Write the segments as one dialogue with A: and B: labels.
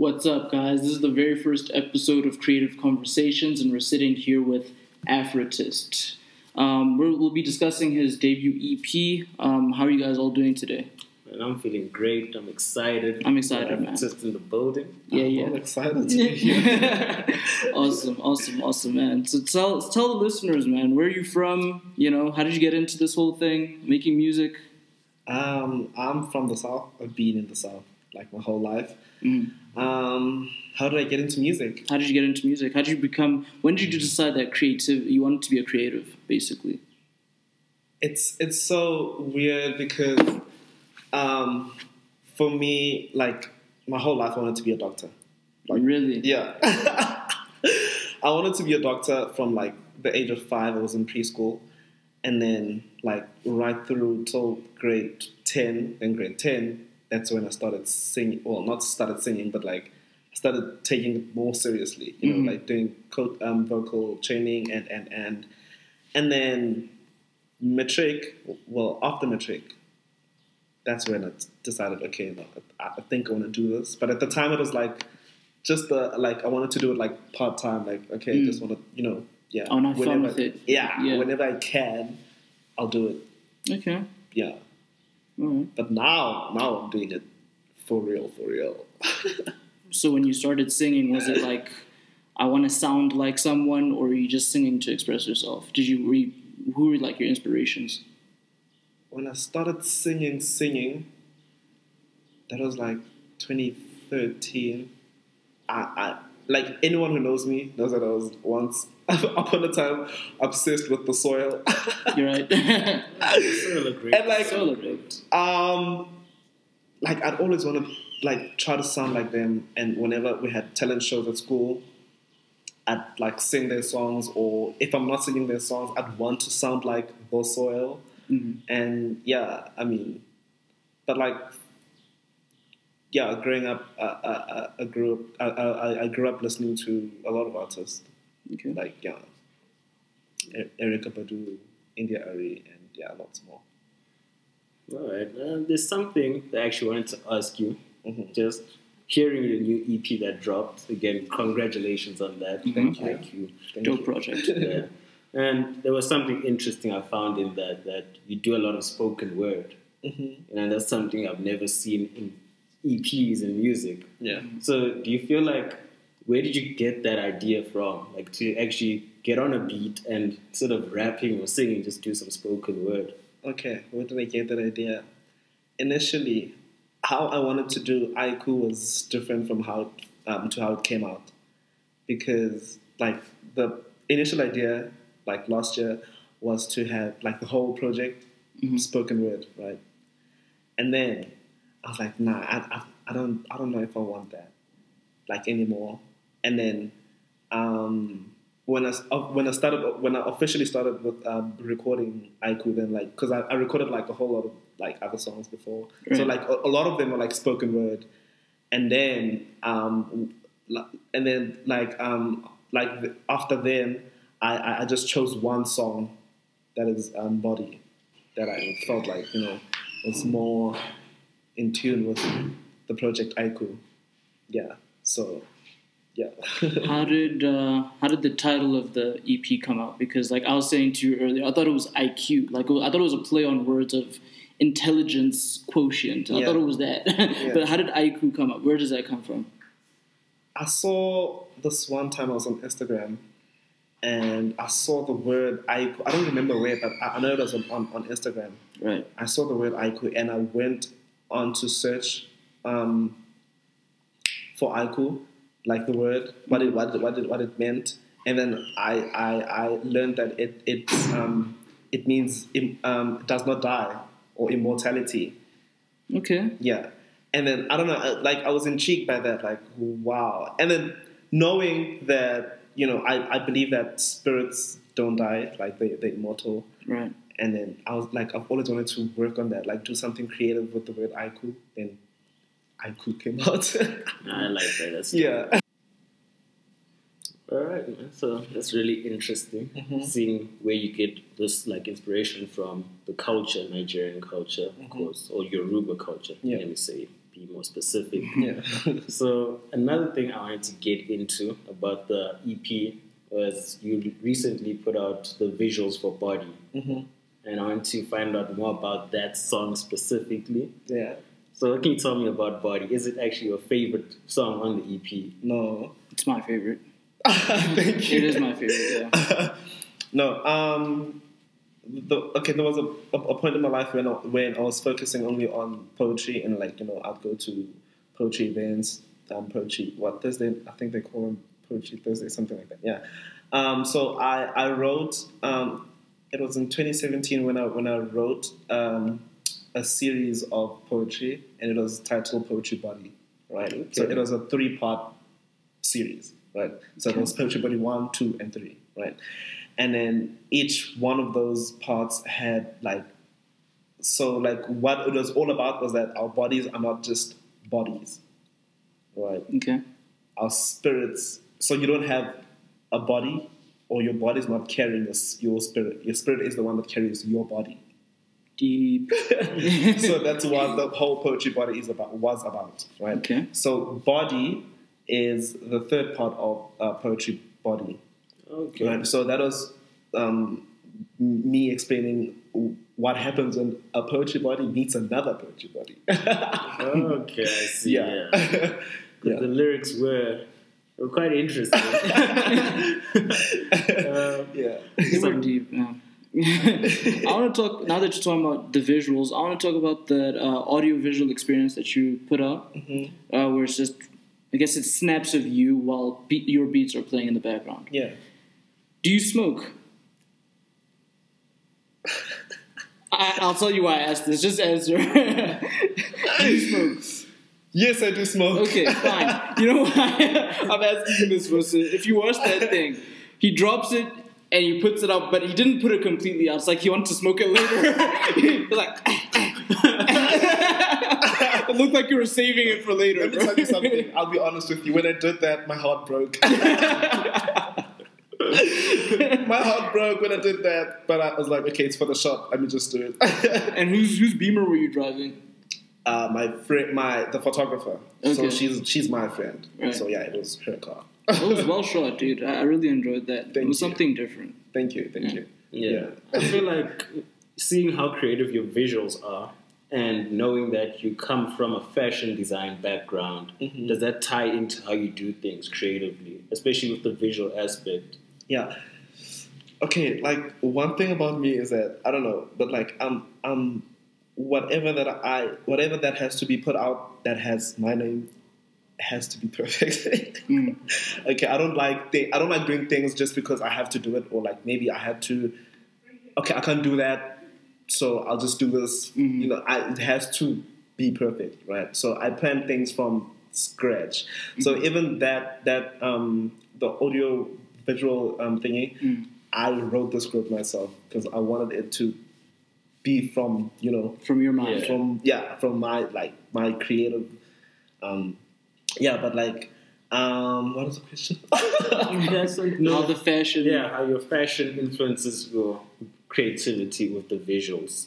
A: What's up, guys? This is the very first episode of Creative Conversations, and we're sitting here with Afratist. Um, we will be discussing his debut EP. Um, how are you guys all doing today?
B: And I'm feeling great. I'm excited.
A: I'm excited, man.
B: Just in the building.
A: Yeah,
C: I'm
A: yeah.
C: excited to be here.
A: awesome, awesome, awesome, man. So tell tell the listeners, man, where are you from? You know, how did you get into this whole thing, making music?
C: Um, I'm from the south. I've been in the south like my whole life.
A: Mm.
C: Um, how did I get into music?
A: How did you get into music? How did you become? When did you decide that creative? You wanted to be a creative, basically.
C: It's it's so weird because um, for me, like my whole life, I wanted to be a doctor. Like,
A: really?
C: Yeah. I wanted to be a doctor from like the age of five. I was in preschool, and then like right through till grade ten. Then grade ten, that's when I started singing. Well, not started singing, but like started taking it more seriously. You know,
A: Mhm.
C: like doing co- um, vocal training and and and and then matric. Well, after matric, that's when I decided. Okay, no, I, I think I want to do this. But at the time, it was like just the like I wanted to do it like part time. Like okay,
A: Mm.
C: just want to you know yeah.
A: Oh, fun
C: whenever-
A: with it.
C: Yeah,
A: Yeah.
C: whenever I can, I'll do it.
A: Okay.
C: Yeah.
A: All right.
C: But now, now I'm doing it for real, for real.
A: So when you started singing, was it like, I want to sound like someone, or were you just singing to express yourself? Did you, were you who were like your inspirations?
C: when I started singing, singing, that was like 2013. I, I like anyone who knows me knows that I was once upon a time obsessed with the soil.
A: You're right.
B: Soil great.
C: and like
A: Solar great.
C: Um, like I'd always want to like try to sound like them, and whenever we had talent shows at school, I'd like sing their songs, or if I'm not singing their songs, I'd want to sound like the soil.
A: Mhm.
C: And yeah, I mean, but like, yeah, growing up, uh, uh, I, I grew up, I, I, I grew up listening to a lot of artists,
A: Okay.
C: like yeah, Erykah Badu, India.Arie, and there yeah, lots more.
B: All right. Uh, there's something that I actually wanted to ask you.
C: Mhm.
B: Just hearing the new EP that dropped. Again, congratulations on that.
A: Thank you.
B: Thank you.
C: Thank
A: Dope
C: you.
A: project.
B: Yeah. And there was something interesting I found in that that you do a lot of spoken word,
C: Mhm.
B: and that's something I've never seen in EPs and music.
C: Yeah.
B: So, do you feel like where did you get that idea from? Like to actually get on a beat and sort of rapping or singing, just do some spoken word.
C: Okay, where did I get that idea? Initially, how I wanted to do Aiku was different from how um, to how it came out, because like the initial idea, like last year, was to have like the whole project
A: Mhm.
C: spoken word, right? And then I was like, nah, I, I, I don't I don't know if I want that like anymore. And then um, when I when I started when I officially started with um, recording Aiku, then like because I, I recorded like a whole lot of like other songs before, so like a, a lot of them were like spoken word, and then um, and then like um, like the, after then I, I I just chose one song that is um, body that I felt like you know was more in tune with the project Aiku, yeah. So yeah.
A: how did uh, how did the title of the EP come out? Because like I was saying to you earlier, I thought it was IQ. Like I thought it was a play on words of intelligence quotient. I
C: Yeah.
A: thought it was that. but how did IQ come up? Where does that come from?
C: I saw this one time I was on Instagram and I saw the word Aiku. I don't remember where, but I I know it was on, on, on Instagram.
A: Right.
C: I saw the word IQ and I went on to search um, for Aiku, like the word, what it, what it, what it, what it meant. And then I, I, I learned that it, it, um, it means um, it does not die or immortality.
A: Okay.
C: Yeah. And then I don't know, like I was intrigued by that, like wow. And then knowing that you know, I, I believe that spirits don't die, like they they're immortal.
A: Right.
C: And then I was like, I've always wanted to work on that, like do something creative with the word aiku. Then aiku came out.
B: I like that. That's
C: yeah.
B: All right, man. So that's really interesting.
C: Mhm.
B: Seeing where you get this like inspiration from the culture, Nigerian culture, of
C: Mhm.
B: course, or Yoruba culture.
C: Yeah.
B: Let me say, be more specific.
C: Yeah.
B: So another thing I wanted to get into about the EP was you recently put out the visuals for Body,
C: hmm
B: and I want to find out more about that song specifically.
C: Yeah.
B: So what can you tell me about Body? Is it actually your favorite song on the EP?
C: No.
A: It's my favorite.
C: Thank you.
A: It is my favorite. Yeah.
C: no. Um. The, okay, there was a, a, a point in my life when I, when I was focusing only on poetry and like you know I'd go to poetry events, um, poetry what Thursday I think they call them poetry Thursday something like that. Yeah. Um, so I I wrote um, it was in 2017 when I when I wrote um, a series of poetry and it was titled Poetry Body. Right. So it was a three part series. Right. So it was Poetry Body one, two, and three. Right and then each one of those parts had like so like what it was all about was that our bodies are not just bodies right
A: Okay.
C: our spirits so you don't have a body or your body is not carrying your, your spirit your spirit is the one that carries your body
A: Deep.
C: so that's what the whole poetry body is about was about right
A: Okay.
C: so body is the third part of uh, poetry body
B: Okay.
C: Right. So that was um, me explaining what happens when a poetry body meets another poetry body.
B: Okay, I see.
C: yeah.
B: Yeah.
C: Yeah.
B: The lyrics were were quite interesting. Uh,
C: yeah.
A: They were
B: Some-
A: deep. Yeah. I want to talk now that you're talking about the visuals. I want to talk about that uh, audio visual experience that you put out,
C: Mhm.
A: uh, where it's just, I guess it's snaps of you while beat, your beats are playing in the background.
C: Yeah.
A: Do you smoke? I, I'll tell you why I asked this. Just answer. do you smoke?
C: Yes, I do smoke.
A: Okay, fine. You know why I'm asking you this, Wilson? If you watch that thing, he drops it and he puts it up, but he didn't put it completely out. It's like he wanted to smoke it later. he was like, it looked like you were saving it for later.
C: Let me
A: bro.
C: tell you something. I'll be honest with you. When I did that, my heart broke. my heart broke when I did that, but I was like, okay, it's for the shot. Let me just do it.
A: and whose whose Beamer were you driving?
C: uh, my friend, my the photographer. So she's she's my friend.
A: Right.
C: So yeah, it was her car.
A: It was well shot, dude. I I really enjoyed that. it was
C: you.
A: something different.
C: Thank you, thank you.
B: Yeah. I feel like seeing how creative your visuals are and knowing that you come from a fashion design background,
C: Mhm.
B: does that tie into how you do things creatively, especially with the visual aspect?
C: Yeah. Okay, like one thing about me is that I don't know, but like I'm I'm whatever that I whatever that has to be put out that has my name has to be perfect.
A: Mm.
C: okay, I don't like th- I don't like doing things just because I have to do it or like maybe I had to okay, I can't do that, so I'll just do this.
A: Mhm.
C: You know, I, it has to be perfect, right? So I plan things from scratch. So even that that um, the audio visual um, thingy,
A: Mm.
C: I wrote the script myself because I wanted it to be from you know
A: From your mind.
B: Yeah.
C: from yeah from my like my creative um yeah but like um what is the question
B: That's like,
A: How the fashion.
B: yeah, how your fashion influences your creativity with the visuals.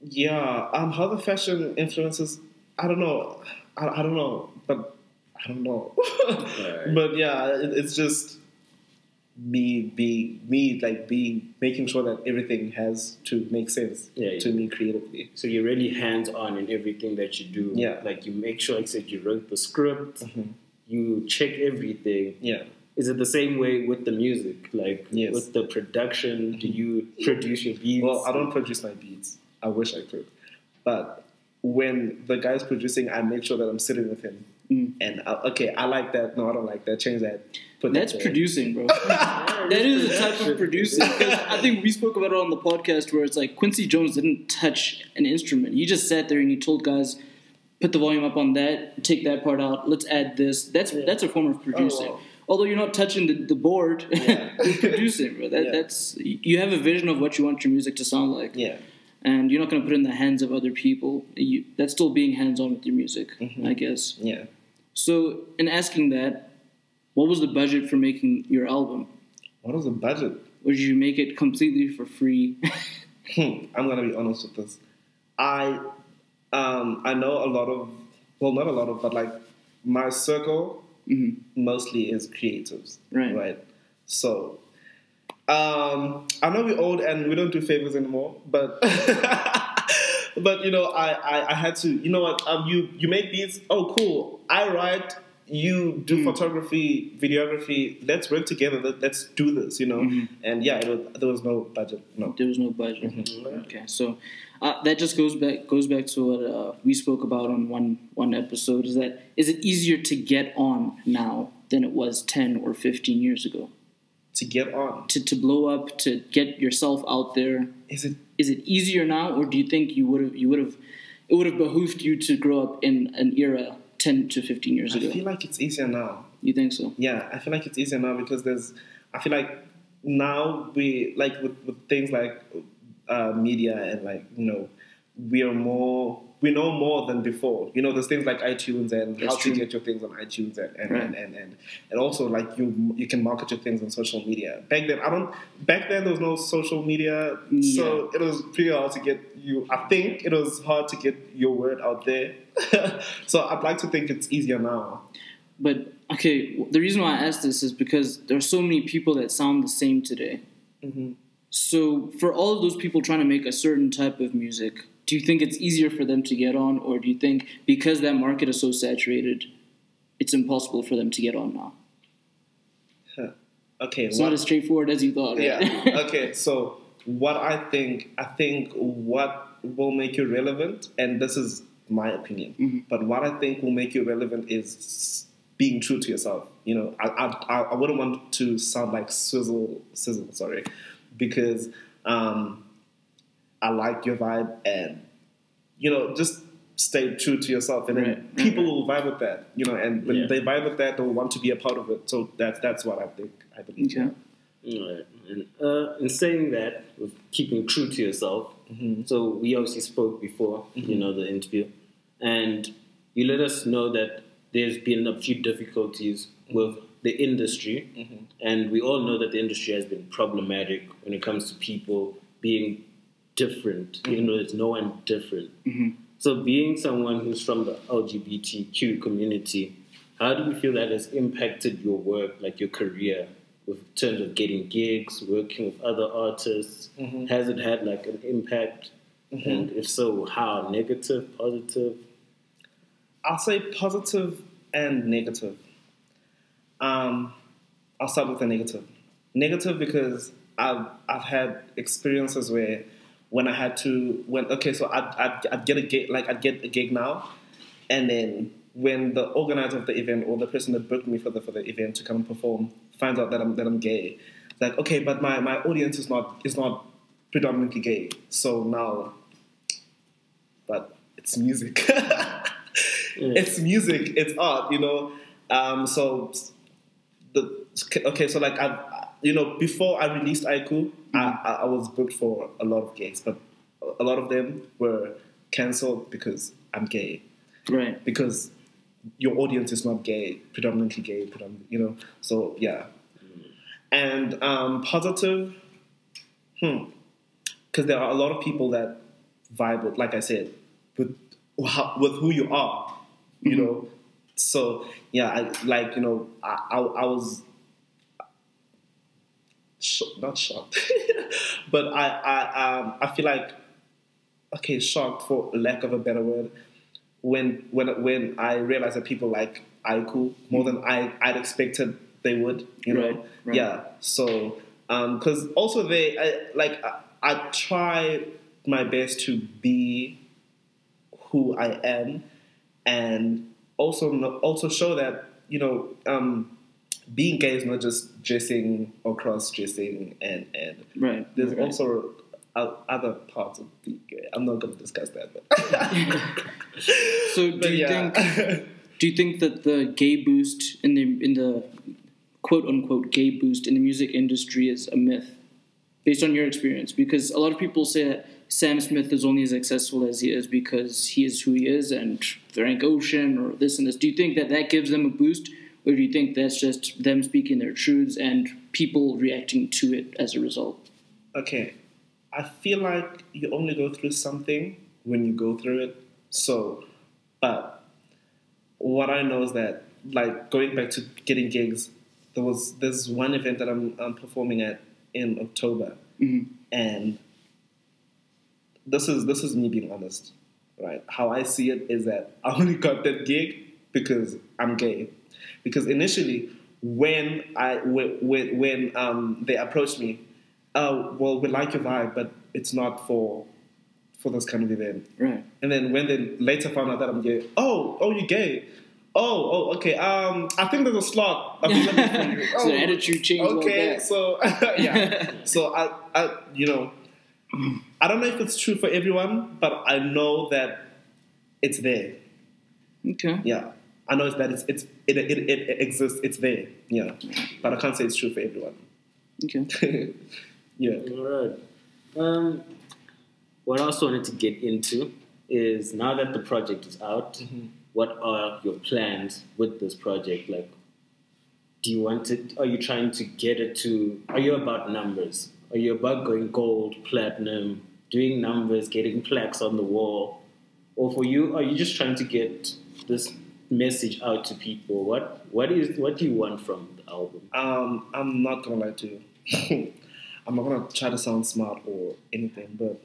C: yeah um how the fashion influences I don't know I, I don't know but I don't know
B: Alright.
C: but yeah it, it's just me be me like being making sure that everything has to make sense
B: Yeah,
C: to
B: yeah.
C: me creatively
B: So you're really hands on in everything that you do.
C: Yeah.
B: Like you make sure, like I said, you wrote the script,
C: Mhm.
B: you check everything.
C: yeah
B: Is it the same way with the music? Like
C: Yes.
B: with the production, do you produce your beats?
C: Well, I don't produce my beats. I wish I could. But when the guy's producing, I make sure that I'm sitting with him.
A: Mm.
C: And I, okay, I like that. No, I don't like that. Change that. Put
A: That's
C: that
A: producing, bro. that is a type of producing. I think we spoke about it on the podcast where it's like Quincy Jones didn't touch an instrument. He just sat there and he told guys, put the volume up on that, take that part out, let's add this. That's that's a form of producing.
C: wow.
A: Although you're not touching the, the board,
C: Yeah.
A: you're producing, bro. That,
C: Yeah.
A: That's you have a vision of what you want your music to sound like,
C: Yeah.
A: And you're not going to put it in the hands of other people. You, that's still being hands on with your music,
C: Mhm.
A: I guess.
C: Yeah.
A: So, in asking that, what was the budget for making your album?
C: What was the budget?
A: Or did you make it completely for free?
C: Hmm, I'm gonna be honest with this. I um, I know a lot of well, not a lot of, but like my circle mostly is creatives,
A: Right.
C: Right. So, um, I know we're old and we don't do favors anymore, but. But you know, I, I, I had to. You know what? Um, you you make these. Oh, cool. I write. You do photography, videography. Let's work together. Let, let's do this. You know. And yeah, it was, there was no budget. No.
A: There was no budget. Okay, so uh, that just goes back goes back to what uh, we spoke about on one one episode. Is that is it easier to get on now than it was ten or fifteen years ago?
C: To get on,
A: To to blow up, to get yourself out there.
C: is it
A: Is it easier now, or do you think you would have you would have it would have behooved you to grow up in an era ten to fifteen years
C: I
A: ago?
C: I feel like it's easier now.
A: You think so?
C: Yeah, I feel like it's easier now because there's. I feel like now we like with, with things like uh, media and like you know we are more we know more than before. You know, there's things like iTunes and
A: That's
C: how
A: true.
C: to get your things on iTunes and and,
A: Right.
C: and, and, and and also like you you can market your things on social media. Back then, I don't. Back then, there was no social media, so it was pretty hard to get you. I think it was hard to get your word out there. so I'd like to think it's easier now.
A: But okay, the reason why I asked this is because there are so many people that sound the same today. Mm-hmm. So for all of those people trying to make a certain type of music, do you think it's easier for them to get on, or do you think because that market is so saturated, it's impossible for them to get on now?
C: Okay,
A: It's
C: what-
A: not as straightforward as you thought. Right?
C: yeah. Okay. So what I think, I think what will make you relevant, and this is my opinion, but what I think will make you relevant is being true to yourself. You know, I I, I wouldn't want to sound like sizzle sizzle, sorry, because um, I like your vibe, and you know, just stay true to yourself, and then
A: Right, right,
C: people will vibe with that. You know, and when
B: Yeah.
C: they vibe with that, they'll want to be a part of it. So that's that's what I think. I believe.
A: Okay.
B: Right. And uh, in saying that, with keeping true to yourself, mm-hmm. so we obviously spoke before, you mm-hmm. know, the interview, and you let us know that there's been a few difficulties mm-hmm. with the industry, and we all know that the industry has been problematic when it comes to people being different, even mm-hmm. though there's no one different. Mm-hmm. So, being someone who's from the LGBTQ community, how do you feel that has impacted your work, like your career, with terms of getting gigs, working with other artists? Mm-hmm. Has it had like an impact? And if so, how? Negative, positive?
C: I'll say positive and negative. Um, I'll start with the negative. Negative because I've I've had experiences where when I had to when okay so I'd, I'd, I'd get a gig like I'd get a gig now, and then when the organizer of the event or the person that booked me for the for the event to come and perform finds out that I'm that I'm gay, like okay but my, my audience is not is not predominantly gay so now, but it's music. it's music, it's art, you know. Um, so the okay, so like I, you know, before I released Aiku, I, I I was booked for a lot of gigs, but a lot of them were cancelled because I'm gay,
A: Right.
C: because your audience is not gay, predominantly gay, predominantly, you know. So yeah, and um, positive, hmm, because there are a lot of people that vibe with, like I said, with how- with who you are, you know. So yeah, I like you know I I, I was sh- not shocked, but I I um I feel like okay shocked for lack of a better word when when when I realized that people like Aiku more than I I'd expected they would you know
A: Right, right.
C: yeah so because also they I, like I, I try my best to be who I am and also also show that you know um, being gay is not just dressing or cross dressing and and
A: Right.
C: there's
A: right.
C: also other parts of being gay. I'm not going to discuss that, but,
A: So do
C: but
A: you
C: yeah.
A: think do you think that the gay boost in the in the quote unquote gay boost in the music industry is a myth based on your experience? Because a lot of people say that Sam Smith is only as successful as he is because he is who he is, and Frank Ocean or this and this. Do you think that that gives them a boost, or do you think that's just them speaking their truths and people reacting to it as a result?
C: okay, I feel like you only go through something when you go through it. So, but what I know is that like going back to getting gigs, there was there's one event that I'm, I'm performing at in October,
A: Mhm.
C: and this is this is me being honest, right? How I see it is that I only got that gig because I'm gay, because initially when I when when, um, they approached me, uh, well we like your vibe, but it's not for for this kind of event.
A: Right.
C: And then when they later found out that I'm gay, oh, oh, you're gay. Oh, oh, okay. Um, I think there's a slot you.
A: So attitude changed like
C: Okay,
A: that.
C: so yeah. so I, I, you know, I don't know if it's true for everyone, but I know that it's there.
A: Okay.
C: Yeah, I know it's that it's it's it it, it, it exists. It's there. Yeah, but I can't say it's true for everyone.
A: Okay.
C: yeah.
B: All right. Um, what I also wanted to get into is now that the project is out, what are your plans with this project? Like, do you want it? Are you trying to get it to? Are you about numbers? Are you about going gold, platinum, doing numbers, getting plaques on the wall, or for you, are you just trying to get this message out to people? What what is what do you want from the album?
C: Um, I'm not gonna lie to you. I'm not gonna try to sound smart or anything, but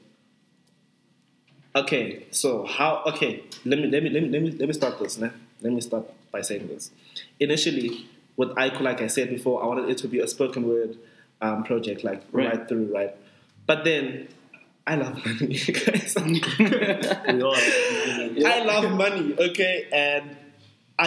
C: okay. So how? Okay, let me let me let me let me, let me start this. Nah? Let me start by saying this. Initially, with Aiku, like I said before, I wanted it to be a spoken word um, project, like
A: Right.
C: right. through, right. But then, I love money, guys.
B: We all,
C: I love money, okay, and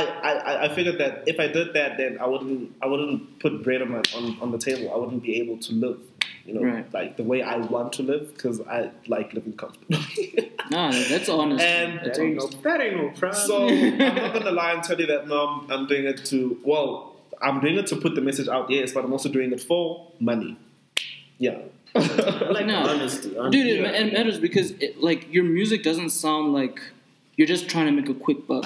C: I, I, I figured that if I did that, then I wouldn't I wouldn't put bread on my on, on the table. I wouldn't be able to live, you know,
A: Right.
C: like the way I want to live because I like living comfortably.
A: Nah, that's honest.
C: And-
A: that's
B: that ain't no, that ain't no problem.
C: so I'm not gonna lie and tell you that no, I'm, I'm doing it to well, I'm doing it to put the message out, yes, but I'm also doing it for money. Yeah.
B: Like
A: No.
B: honesty.
A: Dude, it,
C: Yeah.
A: it matters because it, like your music doesn't sound like you're just trying to make a quick buck.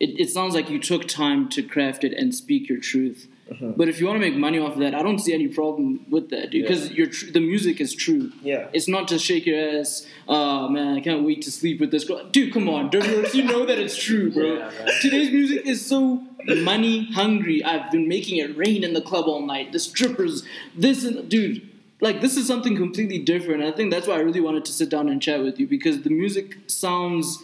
A: It, it sounds like you took time to craft it and speak your truth.
C: Uh-huh.
A: But if you want to make money off of that, I don't see any problem with that, dude. Because
B: Yeah.
A: your tr- the music is true.
C: Yeah.
A: It's not just shake your ass. Oh man, I can't wait to sleep with this girl. Dude, come on, Dirty Words, you know that it's true, bro.
B: Yeah.
A: Today's music is so money hungry. I've been making it rain in the club all night. The strippers, this and dude, like this is something completely different. I think that's why I really wanted to sit down and chat with you because the music sounds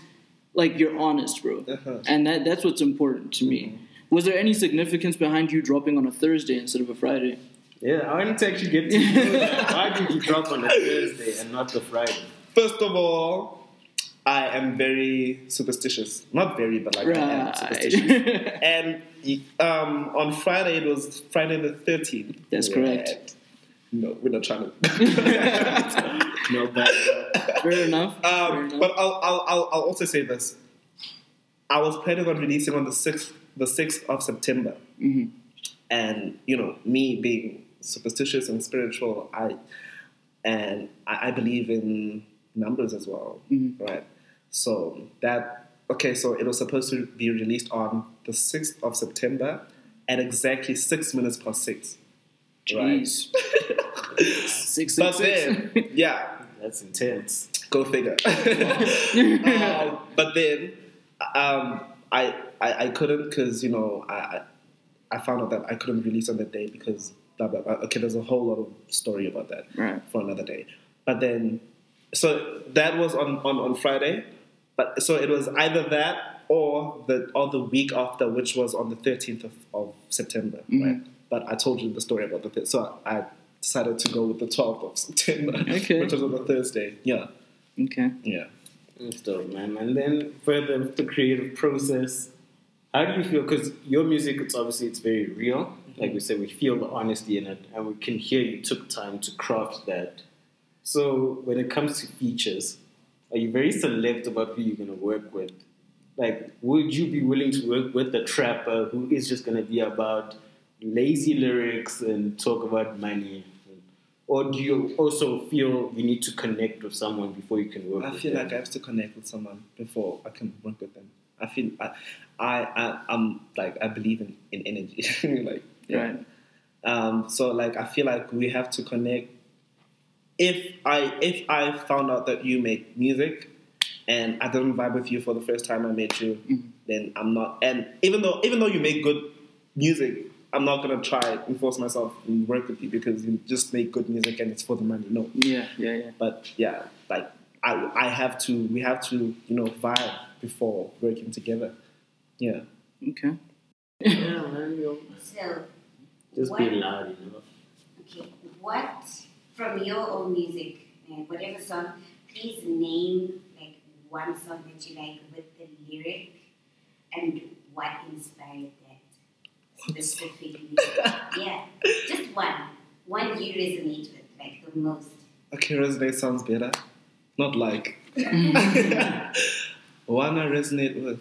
A: like you're honest, bro.
C: Uh-huh.
A: And that that's what's important to me. Was there any significance behind you dropping on a Thursday instead of a Friday?
B: Yeah, I wanted to actually get to know. Why did you drop on a Thursday and not the Friday?
C: First of all, I am very superstitious. Not very, but like I am superstitious. And um, on Friday, it was Friday the 13th.
A: That's correct.
C: No, we're not trying to.
B: No, but
A: Fair enough. Fair
C: um,
A: enough.
C: but I'll, I'll, I'll, I'll also say this. I was planning on releasing on the 6th, the 6th of September.
A: Mhm.
C: And, you know, me being superstitious and spiritual, I and I, I believe in numbers as well,
A: Mhm.
C: right? So that okay, so it was supposed to be released on the sixth of September at exactly six minutes past six. Right.
A: Jeez. Six,
C: But
A: six,
C: then,
A: six.
C: yeah,
B: that's intense.
C: go figure. um, but then, um, I, I I couldn't because you know I, I found out that I couldn't release on that day because blah blah blah. Okay, there's a whole lot of story about that
A: Right.
C: for another day. But then, so that was on, on, on Friday. But so it was either that or the or the week after, which was on the 13th of, of September, right? But I told you the story about the th- so I decided to go with the 12th of September,
A: Okay.
C: which was on a Thursday. Yeah,
A: Okay.
C: yeah.
B: Still, man. And then further with the creative process, how do you feel? Because your music, it's obviously it's very real. Mm-hmm. Like we said, we feel the honesty in it, and we can hear you took time to craft that. So when it comes to features, are you very select about who you're gonna work with? Like, would you be willing to work with a trapper who is just gonna be about lazy lyrics and talk about money? Or do you also feel you need to connect with someone before you can work with them?
C: I
B: with
C: feel
B: them?
C: like I have to connect with someone before I can work with them. I feel I I, I I'm like I believe in, in energy. like yeah.
A: Right.
C: Um, so like I feel like we have to connect. If I if I found out that you make music, and I didn't vibe with you for the first time I met you,
A: Mm-hmm.
C: then I'm not. And even though even though you make good music, I'm not gonna try and force myself and work with you because you just make good music and it's for the money. No,
A: Yeah, yeah, yeah.
C: but yeah, like I I have to we have to you know vibe before working together. Yeah.
A: Okay.
B: Yeah, man. Yo.
D: So,
B: Just
D: what,
B: be loud, you know.
D: okay, what from your own music, whatever song, please name like one song that you like with the lyric and what inspired that specifically. yeah, just one. One you resonate with, like the most.
C: Okay, resonate sounds better. Not like one I resonate with.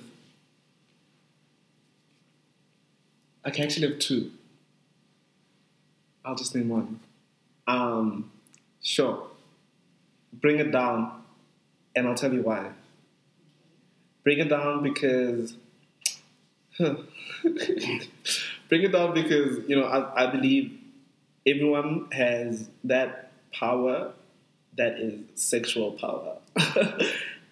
C: I can actually have two. I'll just name one. Um, sure. Bring it down, and I'll tell you why. Bring it down because. bring it down because you know I, I believe everyone has that power that is sexual power.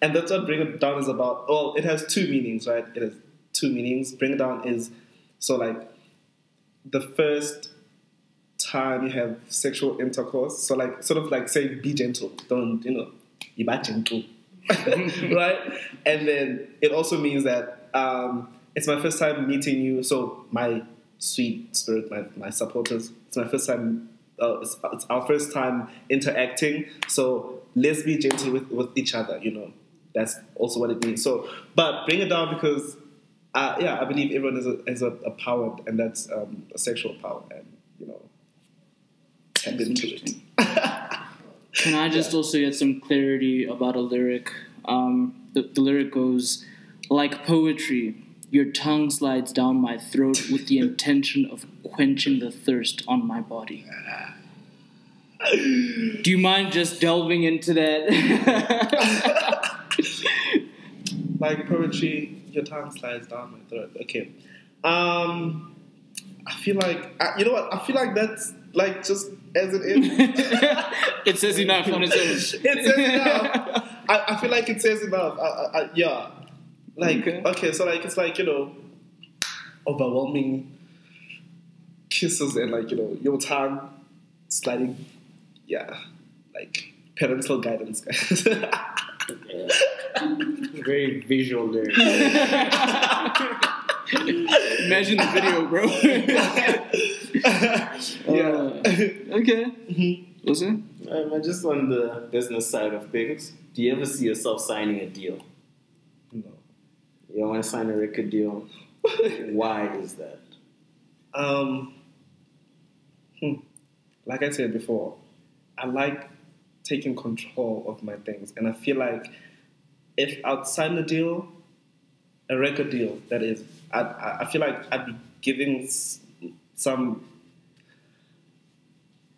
C: and that's what Bring It Down is about. Well, it has two meanings, right? It has two meanings. Bring It Down is so like the first time you have sexual intercourse. So like sort of like saying be gentle. Don't, you know, you be gentle. right? And then it also means that um, it's my first time meeting you. So my sweet spirit, my, my supporters, it's my first time uh, it's, it's our first time interacting. So let's be gentle with, with each other, you know. That's also what it means. So, but bring it down because, uh, yeah, I believe everyone is a, is a, a power, and that's um, a sexual power, and you know, tap into it.
A: Can I just also get some clarity about a lyric? Um, the, the lyric goes, like poetry, your tongue slides down my throat with the intention of quenching the thirst on my body. Do you mind just delving into that?
C: like poetry, your tongue slides down my throat. Okay. Um, I feel like I, you know what? I feel like that's like just as it is.
A: it says enough on its own.
C: it says enough. I, I feel like it says enough. I, yeah. Like
A: Okay.
C: okay. so like it's like you know, overwhelming kisses and like you know your tongue sliding. Yeah, like parental guidance, guys.
B: Yeah. Very visual lyric.
A: Imagine the video, bro.
C: yeah.
A: Uh, okay. Was it?
B: Um, just on the business side of things, do you ever see yourself signing a deal? You want to sign a record deal? Why is that?
C: Um, hmm. like I said before, I like taking control of my things, and I feel like if I'd sign a deal, a record deal, that is, I I I feel like I'd be giving some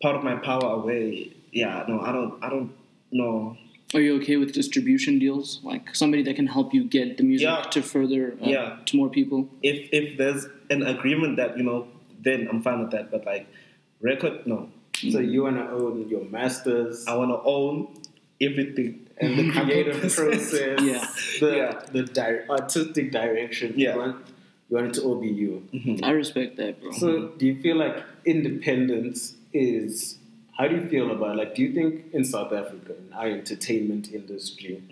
C: part of my power away. Yeah, no, I don't, I don't know.
A: Are you okay with distribution deals? Like somebody that can help you get the music
C: Yeah.
A: to further uh,
C: Yeah.
A: to more people?
C: If if there's an agreement that you know, then I'm fine with that. But like record, no.
B: So you want to own your masters
C: I want to own everything
B: and the creative process,
A: Yeah.
B: the
C: Yeah.
B: the di- artistic direction.
C: Yeah.
B: You want, you want it to all be you.
A: I respect that, bro.
B: So do you feel like independence is? How do you feel about like? Do you think in South Africa, in our entertainment industry,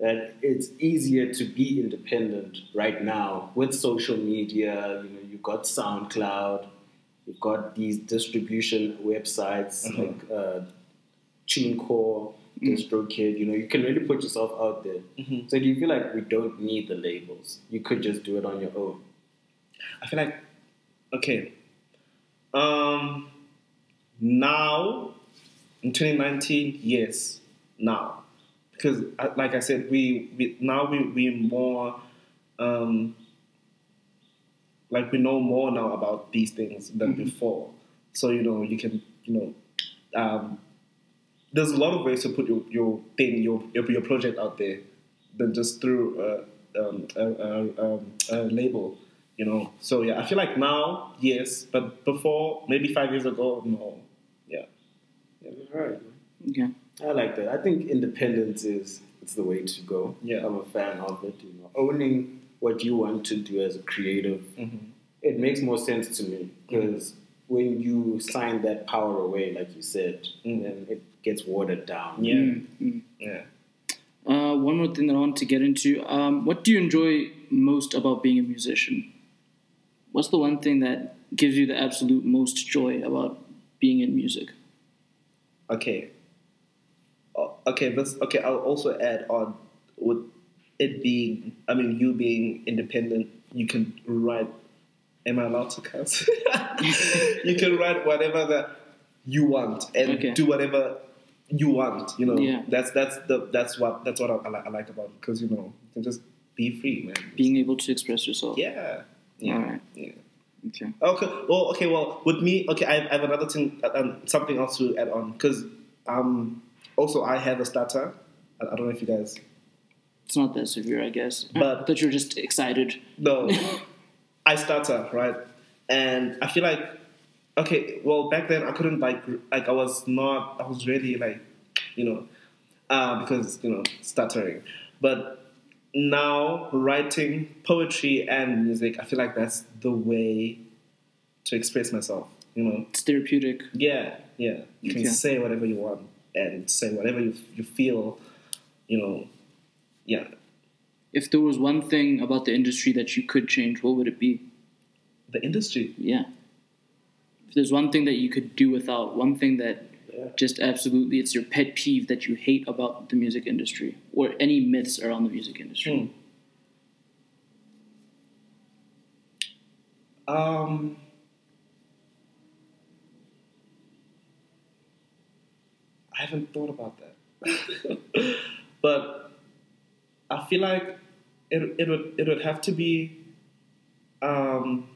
B: that it's easier to be independent right now with social media? You know, you've got SoundCloud, you've got these distribution websites like uh, TuneCore, DistroKid. You know, you can really put yourself out there. So do you feel like we don't need the labels? You could just do it on your own.
C: I feel like okay. Um, now in 2019, yes, now because uh, like I said, we, we now we we more um like we know more now about these things than before. So you know you can you know um, there's a lot of ways to put your, your thing your, your your project out there than just through a, um, a, a, um, a label. You know, so yeah, I feel like now, yes, but before, maybe five years ago, no. Yeah.
B: Yeah, right.
A: okay.
B: I like that. I think independence is it's the way to go.
C: Yeah.
B: I'm a fan of it. You know, owning what you want to do as a creative,
C: Mm-hmm.
B: it makes more sense to me because when you sign that power away, like you said,
C: Mm.
B: then it gets watered down.
C: Yeah.
A: Mm, mm.
C: Yeah.
A: Uh, one more thing that I want to get into. Um, what do you enjoy most about being a musician? What's the one thing that gives you the absolute most joy about being in music?
C: Okay. Oh, Okay, let's okay. I'll also add on with it being. I mean, you being independent, you can write. Am I allowed to cuss? you can write whatever that you want and
A: Okay.
C: do whatever you want. You know,
A: Yeah.
C: that's that's the that's what that's what I, I, like, about it because you know you can just be free, man.
A: Being able to express yourself.
C: yeah, yeah, yeah.
A: Okay.
C: Okay. Well, okay. Well, with me, okay, I, I have another thing, uh, um, something else to add on because um, also I have a stutter. I, I don't know if you guys.
A: It's not that severe, I guess.
C: But-
A: that you're just excited.
C: No, I stutter, right? And I feel like, okay, well, back then I couldn't like, like I was not, I was really like, you know, uh, because you know, stuttering. But now writing poetry and music, I feel like that's the way to express myself. You know.
A: It's therapeutic.
C: Yeah, yeah. You can
A: Okay.
C: say whatever you want and say whatever you, you feel, you know. Yeah.
A: If there was one thing about the industry that you could change, what would it be?
C: The industry.
A: Yeah. If there's one thing that you could do without, one thing that
B: Yeah.
A: just absolutely it's your pet peeve that you hate about the music industry or any myths around the music industry.
C: Hmm. Um, I haven't thought about that, but I feel like it, it would it would have to be um,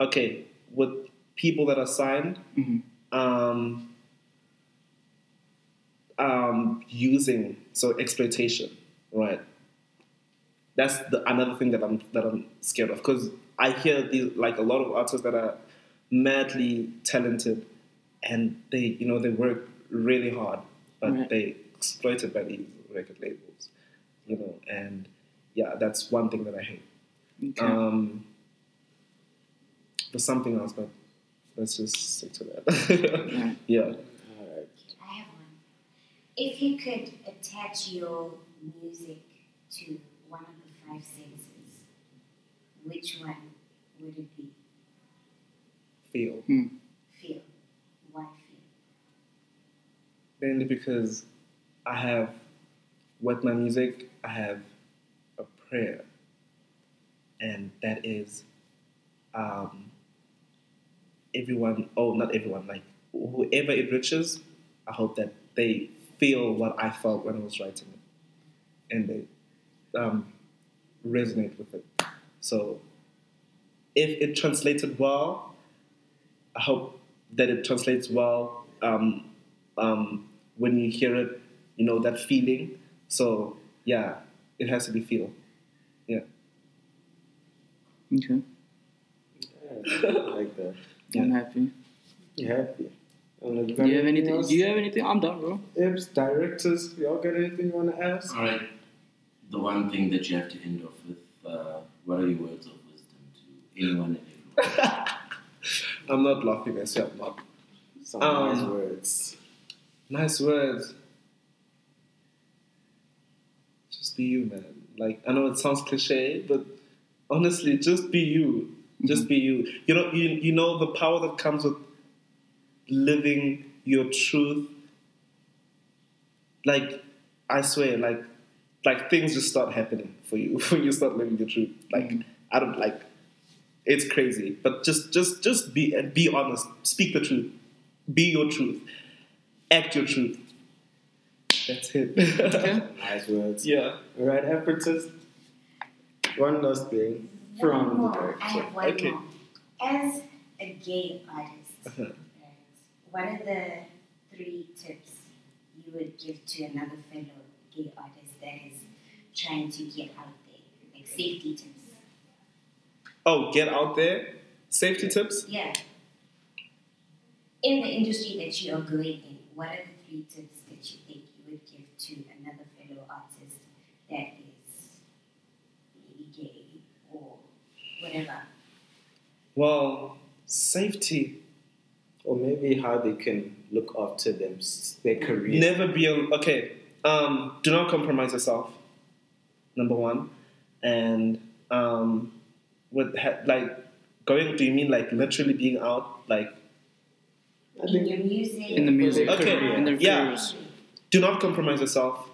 C: okay with people that are signed
A: Mhm.
C: Um, um, using so exploitation, right? That's the another thing that I'm that I'm scared of because I hear these like a lot of artists that are madly talented and they you know they work really hard but
A: Right.
C: they exploited by these record labels, you know, and yeah, that's one thing that I hate.
A: Okay.
C: Um, there's something else, but let's just stick to that.
A: Yeah.
C: yeah.
B: All right.
D: I have one. If you could attach your music to one of the five senses, which one would it be?
C: Feel.
D: Feel. Why feel?
C: Mainly because I have, with my music, I have a prayer. And that is um, everyone, oh, not everyone, like whoever it reaches, I hope that they feel what I felt when I was writing it. And they um, resonate with it. So if it translated well, I hope that it translates well um, um, when you hear it, you know, that feeling. So, yeah, it has to be feel. Yeah.
A: okay.
B: Yeah, I like that.
A: I'm happy.
B: You happy? Uh,
A: Do you have anything?
B: else?
A: Do you have anything? I'm done, bro.
B: Ibs, directors, y'all got anything you want to ask?
E: All right. The one thing that you have to end off with, uh, what are your words of wisdom to anyone and everyone?
C: I'm not laughing at you, I'm not.
B: Some
C: Um,
B: nice words.
C: Nice words. Just be you, man. Like, I know it sounds cliche, but honestly, just be you. Just be you. You know, you, you know the power that comes with living your truth. Like, I swear, like, like things just start happening for you when you start living your truth. Like, I don't like. It's crazy, but just, just, just be be honest. Speak the truth. Be your truth. Act your truth. That's it.
B: Nice words.
C: yeah.
B: All right, Effortist. One last thing
D: One
B: from the
D: more. I
B: director.
D: have one
C: Okay.
D: more. As a gay artist,
C: Uh-huh.
D: right, what are the three tips you would give to another fellow gay artist that is trying to get out there? Like safety tips.
C: Oh, get out there. Safety tips.
D: Yeah. In the industry that you are going in, what are the three tips that you think you would give to another another fellow artist that is maybe gay or whatever?
C: Well, safety.
B: Or maybe how they can look after them, their career.
C: Never be a, okay. Um, do not compromise yourself. Number one, and um, with ha- like going. Do you mean like literally being out? Like,
D: In
B: think
D: your music?
A: In the music,
C: Okay,
A: in their
C: yeah.
A: careers.
C: do not compromise yourself.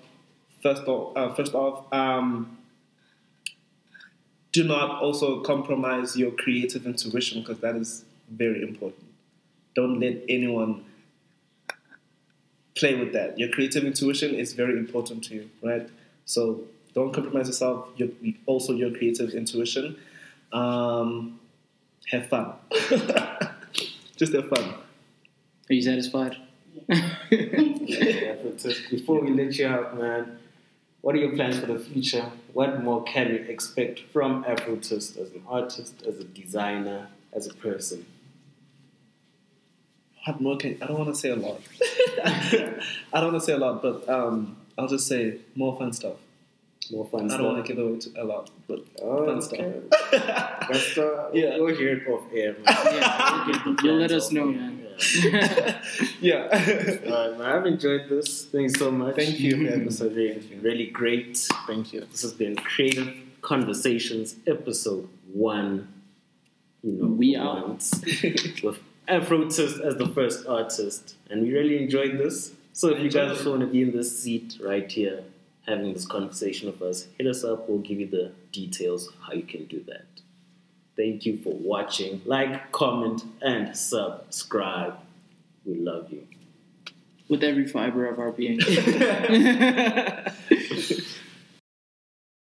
C: First off, uh, first off, um, do not also compromise your creative intuition because that is very important. Don't let anyone play with that. Your creative intuition is very important to you, right? So don't compromise yourself. Your, also your creative intuition. Um, have fun. Just have fun.
A: Are you satisfied?
B: Yeah, but before we let you out, man, what are your plans for the future? What more can we expect from Afrotist as an artist, as a designer, as a person?
C: What more can I don't want to say a lot. I don't want to say a lot, but um, I'll just say more fun stuff.
B: More fun stuff.
C: I
B: stuff.
C: don't want to give away a lot, but
B: Oh,
C: fun
B: okay.
C: stuff.
B: That's uh,
C: Yeah.
B: We'll hear it off air, man.
A: Yeah,
B: We'll
A: you'll let us know, man.
B: Yeah.
C: yeah.
B: All right, man. I've enjoyed this. Thank you so much.
C: Thank you for having
B: This
C: me.
B: has been really great.
C: Thank you.
B: This has been Creative Conversations, episode one. You know,
A: We
B: for
A: out.
B: once, with Afrotist as the first artist, and we really enjoyed this. So if you guys also want to be in this seat right here, having this conversation with us, hit us up. We'll give you the details how you can do that. Thank you for watching. Like, comment, and subscribe. We love you.
A: With every fiber of our being.